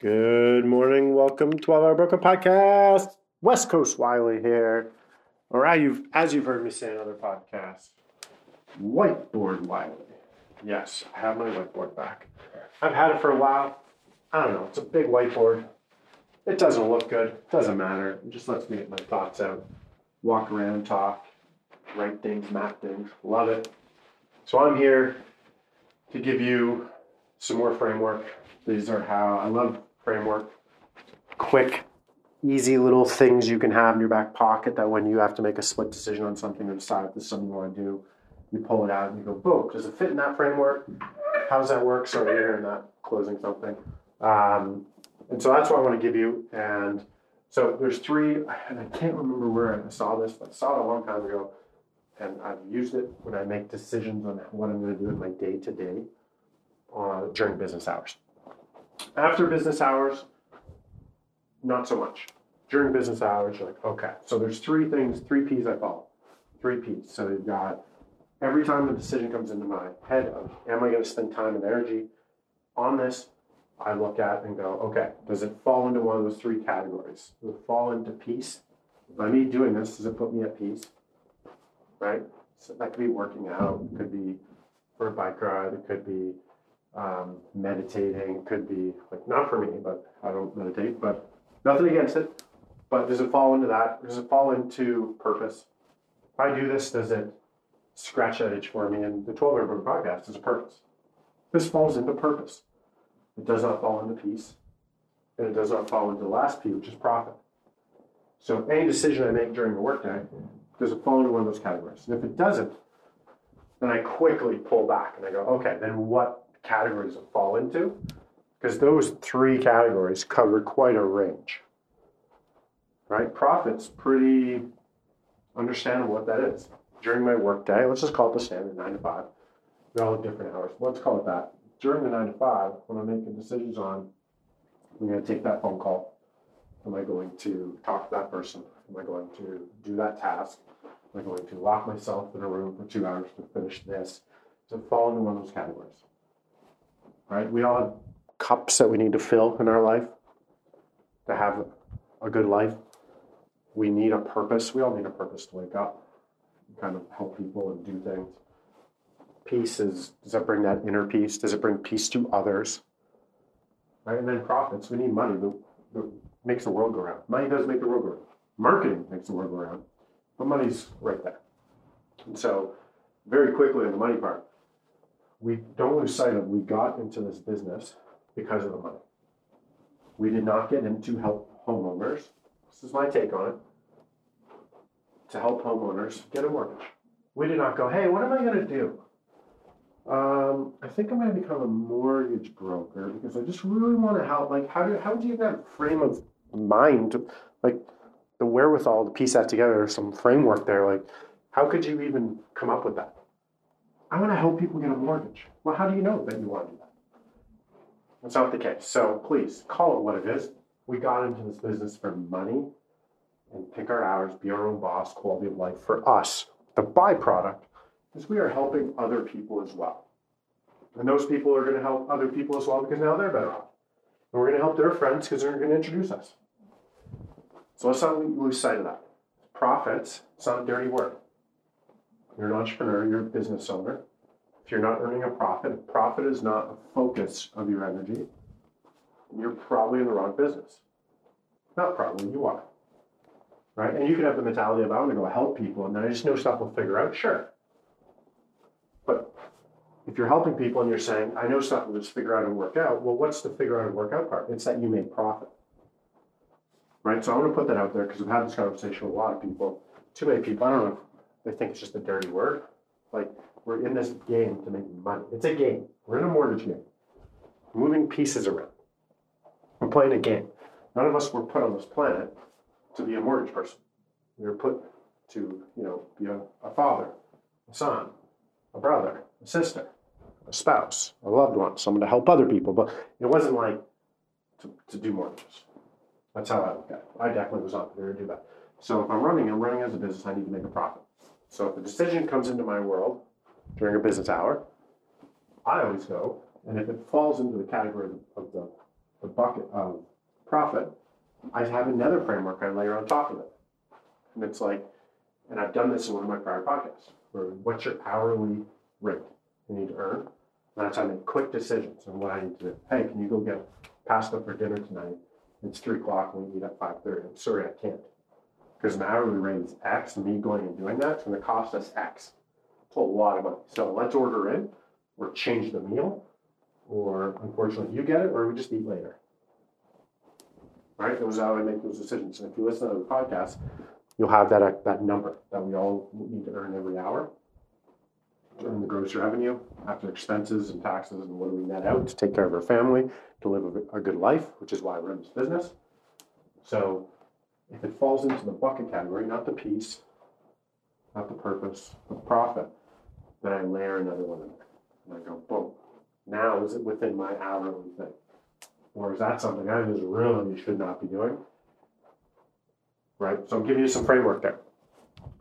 Good morning. Welcome to 12 Hour Broker Podcast. West Coast Wiley here. Or as you've, as you've heard me say in other podcasts, Whiteboard Wiley. Yes, I have my whiteboard back. I've had it for a while. I don't know. It's a big whiteboard. It doesn't look good. Doesn't matter. It just lets me get my thoughts out. Walk around, talk, write things, map things. Love it. So I'm here to give you some more framework. These are how I love framework. Quick, easy little things you can have in your back pocket that when you have to make a split decision on something or decide if this is something you want to do, you pull it out and you go, boom, does it fit in that framework? How does that work? Sorry, you're hearing that closing something. Um, and so that's what I want to give you. And so there's three, and I can't remember where I saw this, but I saw it a long time ago. And I've used it when I make decisions on what I'm going to do in my day to day during business hours. After business hours, not so much. During business hours, you're like, okay, so there's three things, three P's I follow. Three P's. So you've got every time a decision comes into my head of am I going to spend time and energy on this, I look at and go, okay, does it fall into one of those three categories? Does it fall into peace? By me doing this, does it put me at peace? Right? So that could be working out, it could be for a bike ride, it could be um, meditating, could be like not for me, but I don't meditate, but nothing against it. But does it fall into that? Does it fall into purpose? If I do this, does it scratch that itch for me? And the 12 Hour Broker podcast is a purpose. This falls into purpose. It does not fall into peace, and it does not fall into the last P, which is profit. So any decision I make during the workday, does it fall into one of those categories? And if it doesn't, then I quickly pull back and I go, okay, then what categories it fall into? Because those three categories cover quite a range. Right? Profit's pretty understandable what that is. During my workday, let's just call it the standard nine to five. They're all different hours. Let's call it that during the nine to five, when I'm making decisions on, I'm going to take that phone call. Am I going to talk to that person? Am I going to do that task? Am I going to lock myself in a room for two hours to finish this? To fall into one of those categories. Right? We all have cups that we need to fill in our life to have a good life. We need a purpose. We all need a purpose to wake up, kind of help people and do things peace is does that bring that inner peace? Does it bring peace to others? Right? And then profits. We need money that, makes the world go round. Money does make the world go round. Marketing makes the world go round. But money's right there. And so very quickly on the money part, we don't lose sight of we got into this business because of the money. We did not get in to help homeowners. This is my take on it. To help homeowners get a mortgage. We did not go, hey, what am I going to do? Um, I think I'm going to become a mortgage broker because I just really want to help. Like, how do how would you have that frame of mind, to, like the wherewithal to piece that together, some framework there? Like, how could you even come up with that? I want to help people get a mortgage. Well, how do you know that you want to do that? That's not the case. So please call it what it is. We got into this business for money and pick our hours, be our own boss, quality of life for us. The byproduct is we are helping other people as well. And those people are going to help other people as well because now they're better off. And we're going to help their friends because they're going to introduce us. So let's not lose sight of that. Profits, it's not dirty word. You're an entrepreneur, you're a business owner. If you're not earning a profit, profit is not a focus of your energy, you're probably in the wrong business. Not probably, you are. Right? And you can have the mentality of, I want to go help people and then I just know stuff will figure out. Sure. But if you're helping people and you're saying, I know something to figure out and work out, well, what's the figure out and work out part? It's that you make profit. Right? So I want to put that out there because I've had this conversation with a lot of people. Too many people, I don't know they think it's just a dirty word. Like, we're in this game to make money. It's a game. We're in a mortgage game. moving pieces around. We're playing a game. None of us were put on this planet to be a mortgage person. We were put to, you know, be a, a father, a son, a brother, a sister, a spouse, a loved one, someone to help other people. But it wasn't like to, to do mortgages. That's how I look at it. I definitely was not there to do that. So if I'm running, I'm running as a business, I need to make a profit. So if a decision comes into my world during a business hour, I always go, and if it falls into the category of the, the bucket of profit, I have another framework I layer on top of it. And it's like, and I've done this in one of my prior podcasts, where what's your hourly rate you need to earn? And that's how I make quick decisions on what I need to do. Hey, can you go get pasta for dinner tonight? It's three o'clock and we eat at five thirty. I'm sorry, I can't. Because an hourly rate is X, me going and doing that, it's going to cost us X. It's a lot of money. So let's order in, or change the meal, or unfortunately you get it, or we just eat later. Right? That was how I make those decisions. And if you listen to the podcast, you'll have that uh, that number that we all need to earn every hour. Earn the gross revenue after expenses and taxes, and what do we net out to take care of our family, to live a good life, which is why we're in this business. So, if it falls into the bucket category, not the peace, not the purpose, the profit, then I layer another one in there, and I go, boom. Now is it within my hourly thing, or is that something I just really should not be doing? right? So I'm giving you some framework there.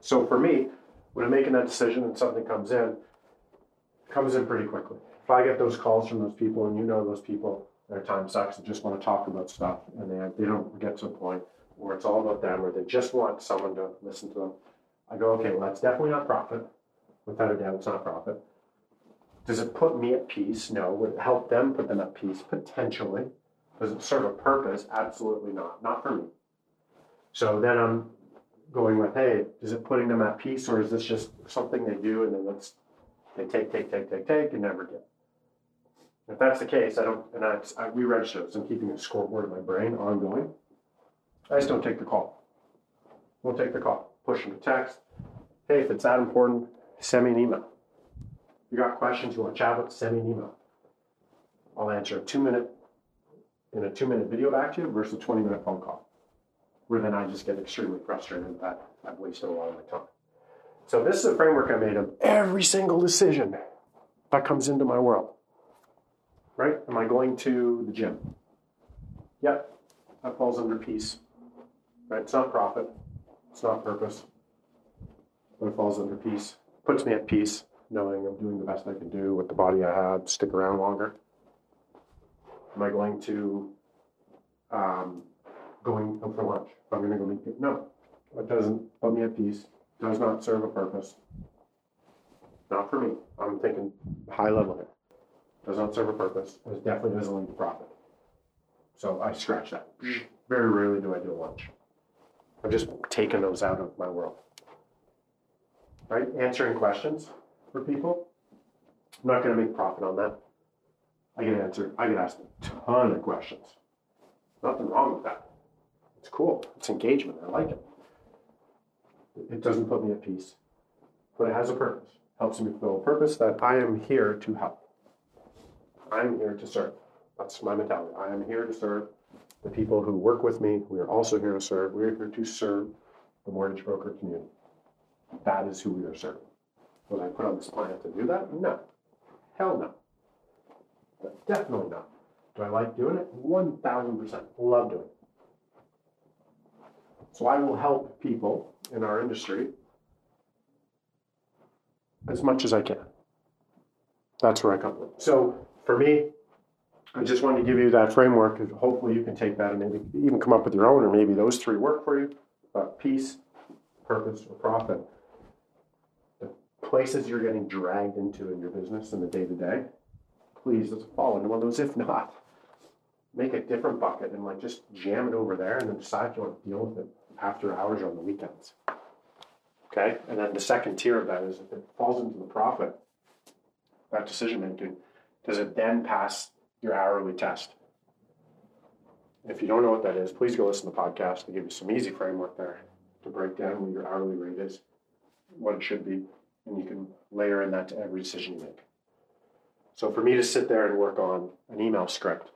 So for me, when I'm making that decision and something comes in, comes in pretty quickly. If I get those calls from those people and you know those people, their time sucks and just want to talk about stuff and they, they don't get to a point where it's all about them or they just want someone to listen to them, I go, okay, well, that's definitely not profit. Without a doubt, it's not profit. Does it put me at peace? No. Would it help them put them at peace? Potentially. Does it serve a purpose? Absolutely not. Not for me. So then I'm going with, hey, is it putting them at peace or is this just something they do and then they take, take, take, take, take and never get? If that's the case, I don't, and I, I re-register this. I'm keeping a scoreboard in my brain ongoing. I just don't take the call. Won't take the call. Push them to text. Hey, if it's that important, send me an email. If you got questions, you want to chat with, send me an email. I'll answer a two minute in a two minute video back to you versus a 20 minute phone call where then I just get extremely frustrated that I've wasted a lot of my time. So this is a framework I made of every single decision that comes into my world. Right? Am I going to the gym? Yep, that falls under peace. Right? It's not profit. It's not purpose. But it falls under peace. Puts me at peace, knowing I'm doing the best I can do with the body I have, stick around longer. Am I going to um, going out for lunch. I'm going to go meet people. No, it doesn't put me at peace. Does not serve a purpose. Not for me. I'm thinking high level here. Does not serve a purpose. It definitely doesn't lead to profit. So I scratch that. Very rarely do I do a lunch. I've just taken those out of my world. Right? Answering questions for people. I'm not going to make profit on that. I get answered. I get asked a ton of questions. Nothing wrong with that. It's cool. It's engagement. I like it. It doesn't put me at peace, but it has a purpose. Helps me fulfill a purpose that I am here to help. I'm here to serve. That's my mentality. I am here to serve the people who work with me. We are also here to serve. We are here to serve the mortgage broker community. That is who we are serving. Was I put on this planet to do that? No. Hell no. But definitely not. Do I like doing it? 1000%. Love doing it. So I will help people in our industry as much as I can. That's where I come from. So for me, I just wanted to give you that framework. and Hopefully, you can take that and maybe even come up with your own, or maybe those three work for you. But peace, purpose, or profit. The places you're getting dragged into in your business in the day to day, please let's fall into one of those. If not, make a different bucket and like just jam it over there, and then decide you want to deal with it after hours or on the weekends. Okay, and then the second tier of that is if it falls into the profit, that decision making, does it then pass your hourly test? If you don't know what that is, please go listen to the podcast. to give you some easy framework there to break down what your hourly rate is, what it should be, and you can layer in that to every decision you make. So for me to sit there and work on an email script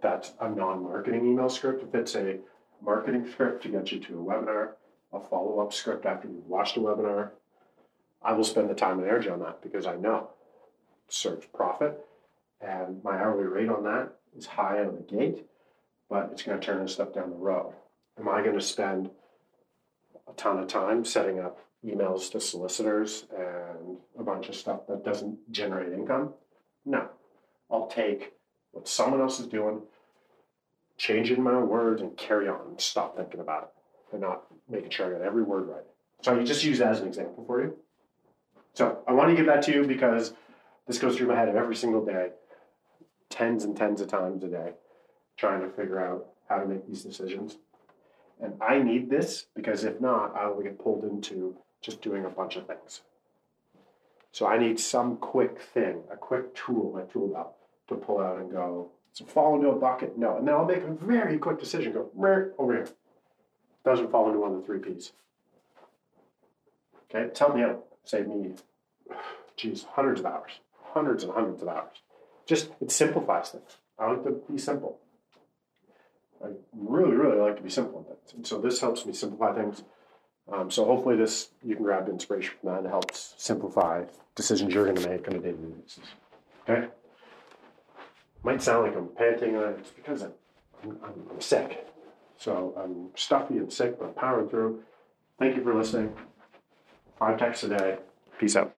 that's a non-marketing email script. If it's a marketing script to get you to a webinar, a follow-up script after you've watched a webinar, I will spend the time and energy on that because I know serves profit and my hourly rate on that is high out of the gate, but it's going to turn this stuff down the road. Am I going to spend a ton of time setting up emails to solicitors and a bunch of stuff that doesn't generate income? No. I'll take what someone else is doing, change in my words, and carry on and stop thinking about it and not making sure I got every word right. So I just use that as an example for you. So I want to give that to you because this goes through my head every single day, tens and tens of times a day, trying to figure out how to make these decisions. And I need this because if not, I will get pulled into just doing a bunch of things. So I need some quick thing, a quick tool, my tool belt, to pull out and go, so fall into a bucket, no. And then I'll make a very quick decision, go, over here. Doesn't fall into one of the three P's. Okay, tell me out. Save me, geez, hundreds of hours, hundreds and hundreds of hours. Just, it simplifies things. I like to be simple. I really, really like to be simple in things. And so this helps me simplify things. Um, so hopefully this, you can grab inspiration from that. It helps simplify decisions you're going to make on a daily basis. Okay? Might sound like I'm panting. Uh, it's because I'm, I'm, I'm sick. So I'm stuffy and sick, but powering through. Thank you for listening. Five texts a day. Peace out.